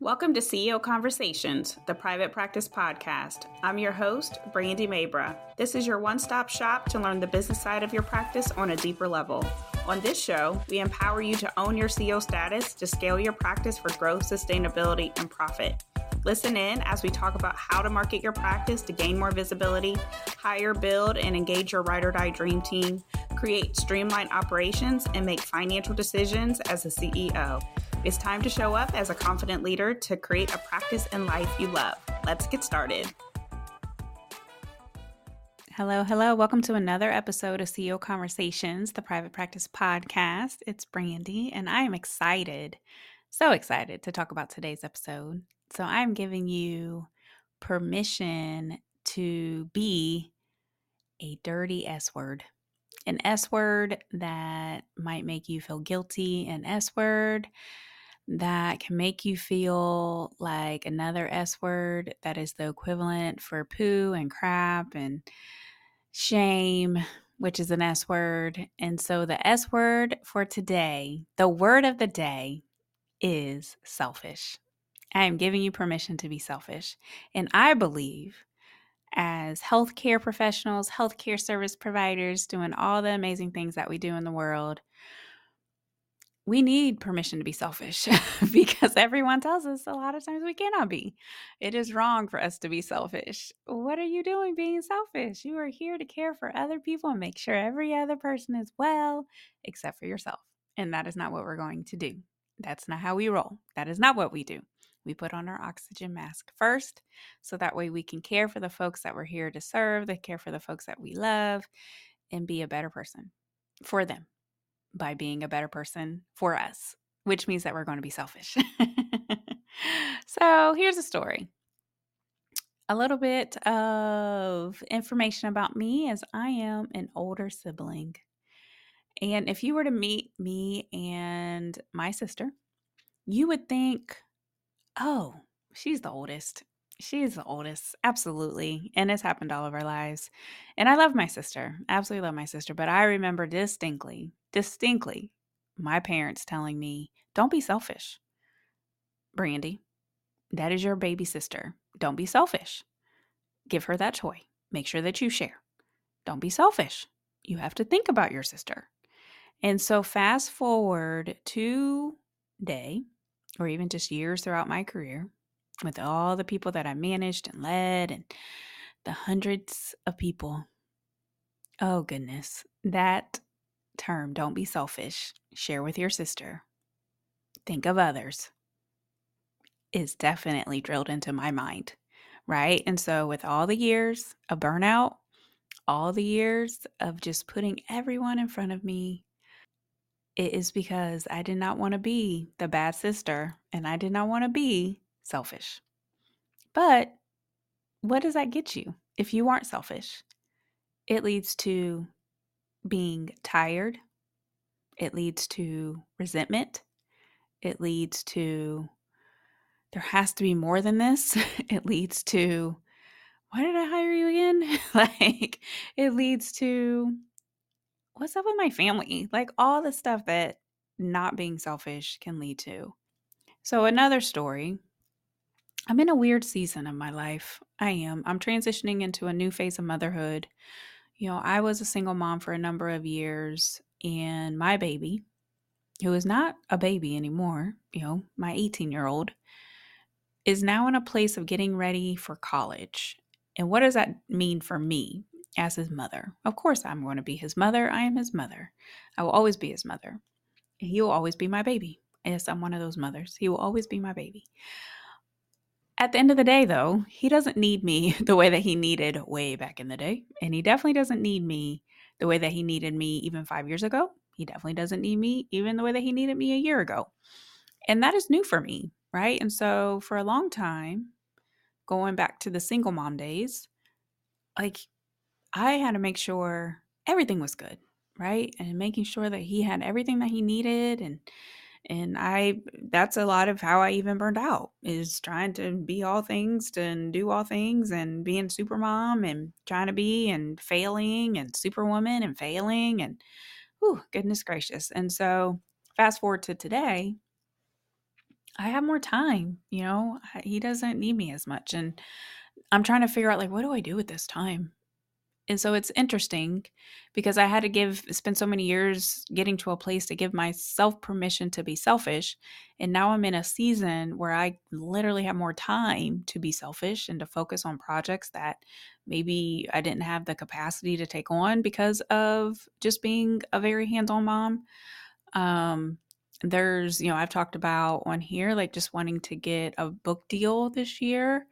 Welcome to CEO Conversations, the private practice podcast. I'm your host, Brandy Mabra. This is your one stop shop to learn the business side of your practice on a deeper level. On this show, we empower you to own your CEO status to scale your practice for growth, sustainability, and profit. Listen in as we talk about how to market your practice to gain more visibility, hire, build, and engage your ride or die dream team, create streamlined operations, and make financial decisions as a CEO. It's time to show up as a confident leader to create a practice and life you love. Let's get started. Hello, hello. Welcome to another episode of CEO Conversations, the private practice podcast. It's Brandy, and I am excited, so excited to talk about today's episode. So, I'm giving you permission to be a dirty S word an S word that might make you feel guilty, an S word that can make you feel like another S word that is the equivalent for poo and crap and shame, which is an S word. And so the S word for today, the word of the day is selfish. I am giving you permission to be selfish. And I believe as healthcare professionals, healthcare service providers, doing all the amazing things that we do in the world, we need permission to be selfish because everyone tells us a lot of times we cannot be. It is wrong for us to be selfish. What are you doing being selfish? You are here to care for other people and make sure every other person is well, except for yourself. And that is not what we're going to do. That's not how we roll. That is not what we do. We put on our oxygen mask first, so that way we can care for the folks that we're here to serve, to care for the folks that we love, and be a better person for them by being a better person for us, which means that we're going to be selfish. so here's a story. A little bit of information about me as I am an older sibling. And if you were to meet me and my sister, you would think, oh, she's the oldest. She's the oldest, absolutely. And it's happened all of our lives. And I love my sister, absolutely love my sister. But I remember distinctly, distinctly, my parents telling me, don't be selfish. Brandy, that is your baby sister. Don't be selfish. Give her that toy. Make sure that you share. Don't be selfish. You have to think about your sister. And so, fast forward to day, or even just years throughout my career, with all the people that I managed and led and the hundreds of people. Oh, goodness. That term, don't be selfish, share with your sister, think of others, is definitely drilled into my mind, right? And so, with all the years of burnout, all the years of just putting everyone in front of me, it is because I did not want to be the bad sister and I did not want to be selfish. But what does that get you if you aren't selfish? It leads to being tired, it leads to resentment, it leads to there has to be more than this. it leads to why did I hire you again? like it leads to what's up with my family? Like all the stuff that not being selfish can lead to. So, another story I'm in a weird season of my life. I am. I'm transitioning into a new phase of motherhood. You know, I was a single mom for a number of years, and my baby, who is not a baby anymore, you know, my 18 year old, is now in a place of getting ready for college. And what does that mean for me as his mother? Of course, I'm going to be his mother. I am his mother. I will always be his mother. He will always be my baby. Yes, I'm one of those mothers. He will always be my baby. At the end of the day, though, he doesn't need me the way that he needed way back in the day. And he definitely doesn't need me the way that he needed me even five years ago. He definitely doesn't need me even the way that he needed me a year ago. And that is new for me, right? And so for a long time, going back to the single mom days, like I had to make sure everything was good, right? And making sure that he had everything that he needed and and i that's a lot of how i even burned out is trying to be all things and do all things and being super mom and trying to be and failing and superwoman and failing and oh goodness gracious and so fast forward to today I have more time, you know, he doesn't need me as much. And I'm trying to figure out, like, what do I do with this time? And so it's interesting because I had to give, spend so many years getting to a place to give myself permission to be selfish. And now I'm in a season where I literally have more time to be selfish and to focus on projects that maybe I didn't have the capacity to take on because of just being a very hands on mom. Um, there's, you know, I've talked about on here, like just wanting to get a book deal this year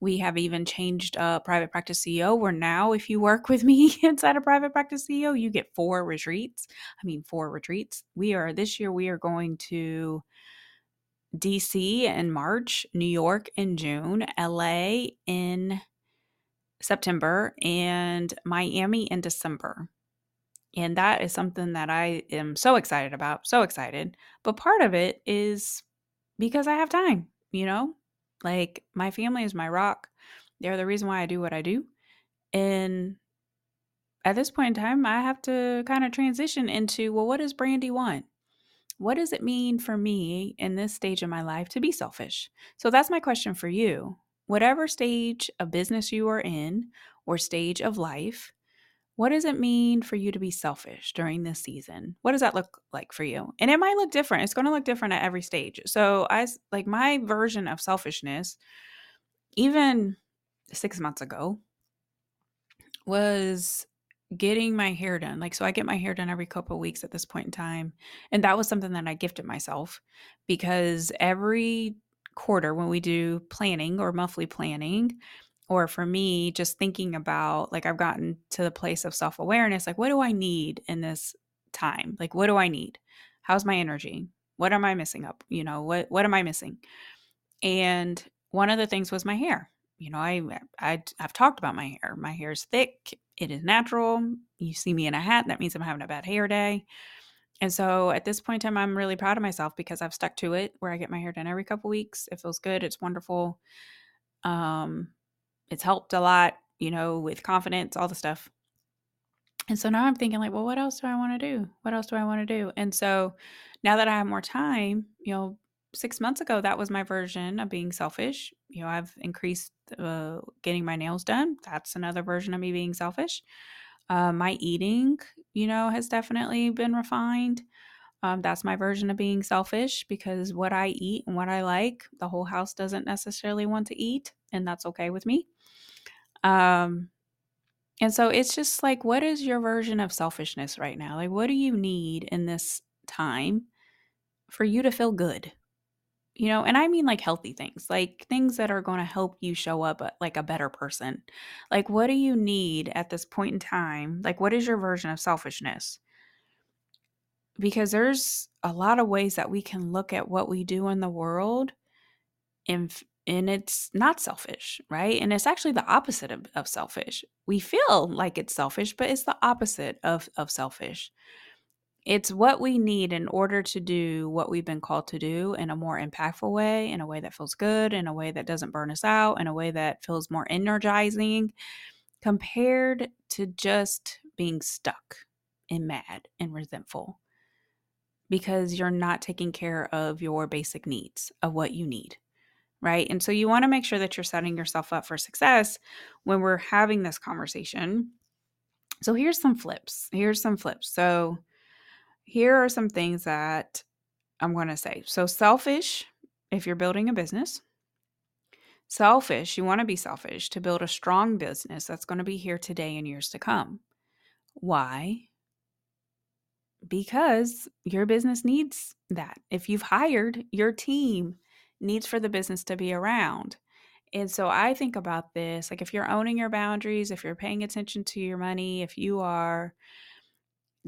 we have even changed uh, private practice CEO, where now, if you work with me inside a private practice CEO, you get four retreats. I mean, four retreats. We are this year, we are going to DC in March, New York in June, LA in September, and Miami in December. And that is something that I am so excited about, so excited. But part of it is because I have time, you know? Like my family is my rock. They're the reason why I do what I do. And at this point in time, I have to kind of transition into well, what does Brandy want? What does it mean for me in this stage of my life to be selfish? So that's my question for you. Whatever stage of business you are in or stage of life, what does it mean for you to be selfish during this season? What does that look like for you? And it might look different. It's going to look different at every stage. So, I like my version of selfishness, even six months ago, was getting my hair done. Like, so I get my hair done every couple weeks at this point in time. And that was something that I gifted myself because every quarter when we do planning or monthly planning, or for me just thinking about like i've gotten to the place of self-awareness like what do i need in this time? Like what do i need? How's my energy? What am i missing up? You know what what am i missing? And one of the things was my hair. You know i, I i've talked about my hair. My hair is thick. It is natural. You see me in a hat. That means i'm having a bad hair day. And so at this point in time i'm really proud of myself because i've stuck to it where i get my hair done every couple weeks. It feels good. It's wonderful. Um it's helped a lot, you know, with confidence, all the stuff. And so now I'm thinking like, well, what else do I want to do? What else do I want to do? And so now that I have more time, you know, six months ago, that was my version of being selfish. You know, I've increased uh, getting my nails done. That's another version of me being selfish. Uh, my eating, you know, has definitely been refined. Um, that's my version of being selfish because what I eat and what I like, the whole house doesn't necessarily want to eat, and that's okay with me. Um, and so it's just like, what is your version of selfishness right now? Like, what do you need in this time for you to feel good? You know, and I mean like healthy things, like things that are going to help you show up uh, like a better person. Like, what do you need at this point in time? Like, what is your version of selfishness? Because there's a lot of ways that we can look at what we do in the world and and it's not selfish, right? And it's actually the opposite of, of selfish. We feel like it's selfish, but it's the opposite of, of selfish. It's what we need in order to do what we've been called to do in a more impactful way, in a way that feels good, in a way that doesn't burn us out, in a way that feels more energizing, compared to just being stuck and mad and resentful because you're not taking care of your basic needs of what you need right? And so you want to make sure that you're setting yourself up for success when we're having this conversation. So here's some flips. Here's some flips. So here are some things that I'm going to say. So selfish if you're building a business. Selfish, you want to be selfish to build a strong business that's going to be here today and years to come. Why? Because your business needs that. If you've hired your team needs for the business to be around. And so I think about this like if you're owning your boundaries, if you're paying attention to your money, if you are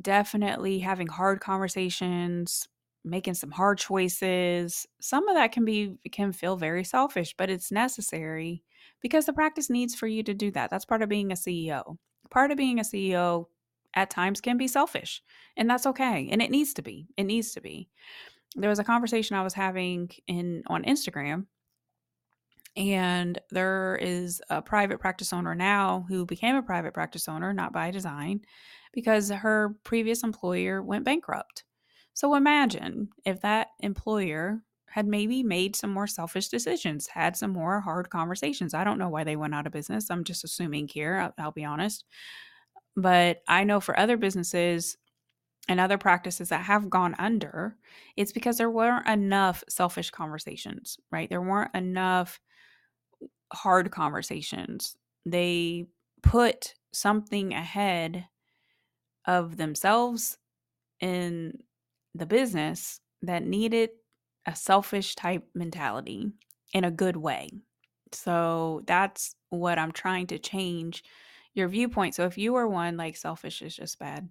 definitely having hard conversations, making some hard choices, some of that can be can feel very selfish, but it's necessary because the practice needs for you to do that. That's part of being a CEO. Part of being a CEO at times can be selfish, and that's okay. And it needs to be. It needs to be there was a conversation I was having in on Instagram and there is a private practice owner now who became a private practice owner not by design because her previous employer went bankrupt. So imagine if that employer had maybe made some more selfish decisions, had some more hard conversations. I don't know why they went out of business. I'm just assuming here, I'll, I'll be honest. But I know for other businesses and other practices that have gone under, it's because there weren't enough selfish conversations, right? There weren't enough hard conversations. They put something ahead of themselves in the business that needed a selfish type mentality in a good way. So that's what I'm trying to change your viewpoint. So if you are one like selfish is just bad,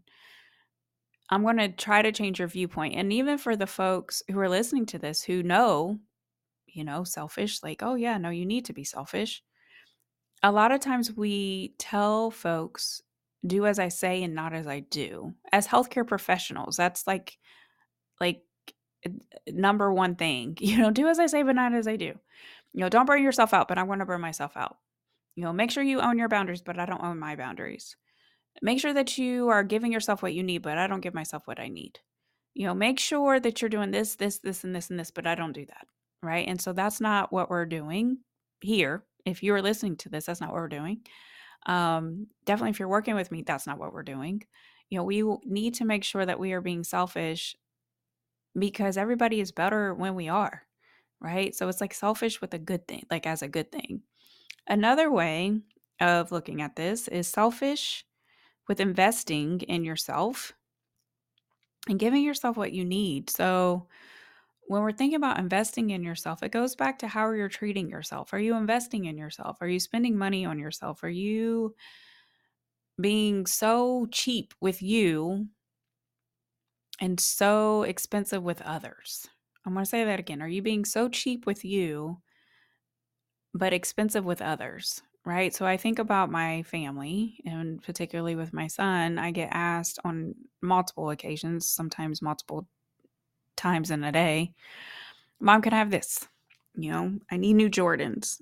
I'm going to try to change your viewpoint. And even for the folks who are listening to this who know, you know, selfish, like, oh, yeah, no, you need to be selfish. A lot of times we tell folks, do as I say and not as I do. As healthcare professionals, that's like, like, number one thing. You know, do as I say, but not as I do. You know, don't burn yourself out, but I want to burn myself out. You know, make sure you own your boundaries, but I don't own my boundaries. Make sure that you are giving yourself what you need, but I don't give myself what I need. You know, make sure that you're doing this, this, this, and this, and this, but I don't do that. Right. And so that's not what we're doing here. If you're listening to this, that's not what we're doing. Um, definitely, if you're working with me, that's not what we're doing. You know, we need to make sure that we are being selfish because everybody is better when we are, right? So it's like selfish with a good thing, like as a good thing. Another way of looking at this is selfish with investing in yourself and giving yourself what you need. So when we're thinking about investing in yourself, it goes back to how you're treating yourself. Are you investing in yourself? Are you spending money on yourself? Are you being so cheap with you and so expensive with others. I'm going to say that again. Are you being so cheap with you, but expensive with others? Right. So I think about my family and particularly with my son, I get asked on multiple occasions, sometimes multiple times in a day, Mom, can I have this? You know, I need new Jordans.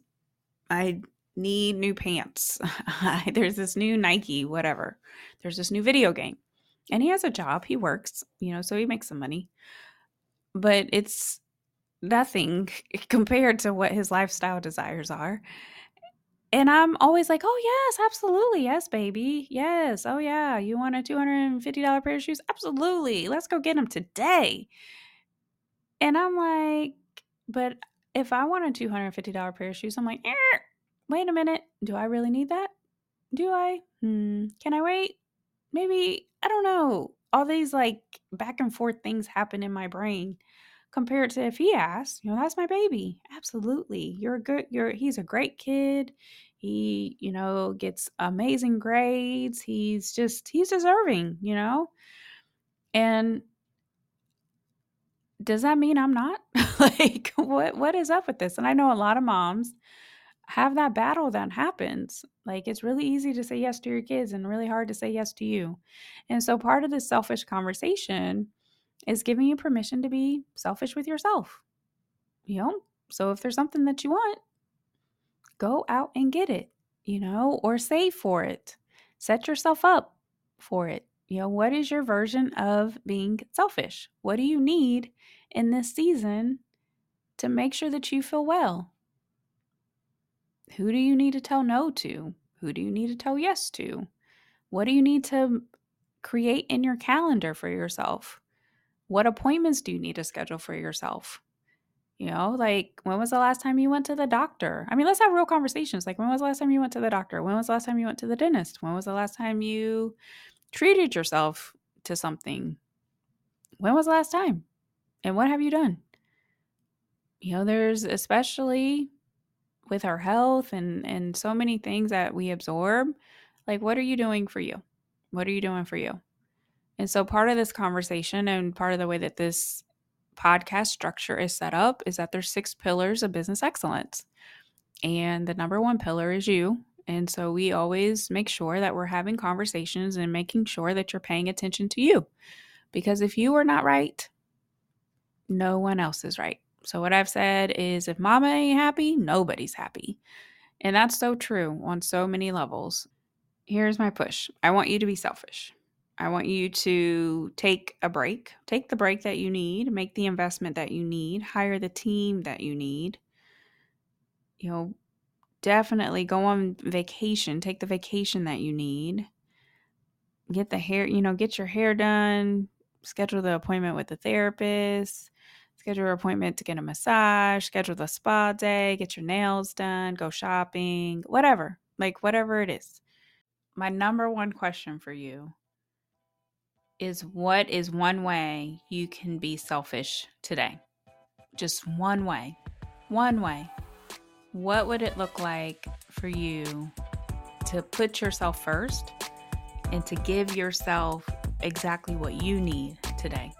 I need new pants. There's this new Nike, whatever. There's this new video game and he has a job he works you know so he makes some money but it's nothing compared to what his lifestyle desires are and i'm always like oh yes absolutely yes baby yes oh yeah you want a $250 pair of shoes? Absolutely let's go get them today. And i'm like but if i want a $250 pair of shoes i'm like eh, wait a minute do i really need that? Do i? Hmm can i wait? Maybe I don't know. All these like back and forth things happen in my brain compared to if he asks, you know, that's my baby. Absolutely. You're a good you're he's a great kid. He, you know, gets amazing grades. He's just he's deserving, you know? And does that mean I'm not? like what what is up with this? And I know a lot of moms have that battle that happens. Like it's really easy to say yes to your kids and really hard to say yes to you. And so part of this selfish conversation is giving you permission to be selfish with yourself. You know, so if there's something that you want, go out and get it, you know, or save for it. Set yourself up for it. You know, what is your version of being selfish? What do you need in this season to make sure that you feel well? Who do you need to tell no to? Who do you need to tell yes to? What do you need to create in your calendar for yourself? What appointments do you need to schedule for yourself? You know, like when was the last time you went to the doctor? I mean, let's have real conversations. Like, when was the last time you went to the doctor? When was the last time you went to the dentist? When was the last time you treated yourself to something? When was the last time? And what have you done? You know, there's especially with our health and and so many things that we absorb like what are you doing for you what are you doing for you and so part of this conversation and part of the way that this podcast structure is set up is that there's six pillars of business excellence and the number one pillar is you and so we always make sure that we're having conversations and making sure that you're paying attention to you because if you are not right no one else is right so, what I've said is if mama ain't happy, nobody's happy. And that's so true on so many levels. Here's my push I want you to be selfish. I want you to take a break, take the break that you need, make the investment that you need, hire the team that you need. You know, definitely go on vacation, take the vacation that you need. Get the hair, you know, get your hair done, schedule the appointment with the therapist, schedule your appointment to get a massage, schedule the spa day, get your nails done, go shopping, whatever, like whatever it is. My number one question for you is what is one way you can be selfish today? Just one way. One way. What would it look like for you to put yourself first and to give yourself exactly what you need today?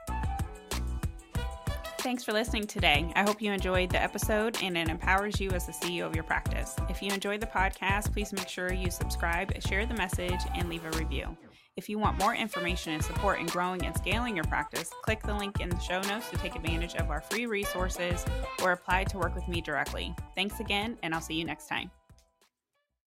Thanks for listening today. I hope you enjoyed the episode and it empowers you as the CEO of your practice. If you enjoyed the podcast, please make sure you subscribe, share the message, and leave a review. If you want more information and support in growing and scaling your practice, click the link in the show notes to take advantage of our free resources or apply to work with me directly. Thanks again, and I'll see you next time.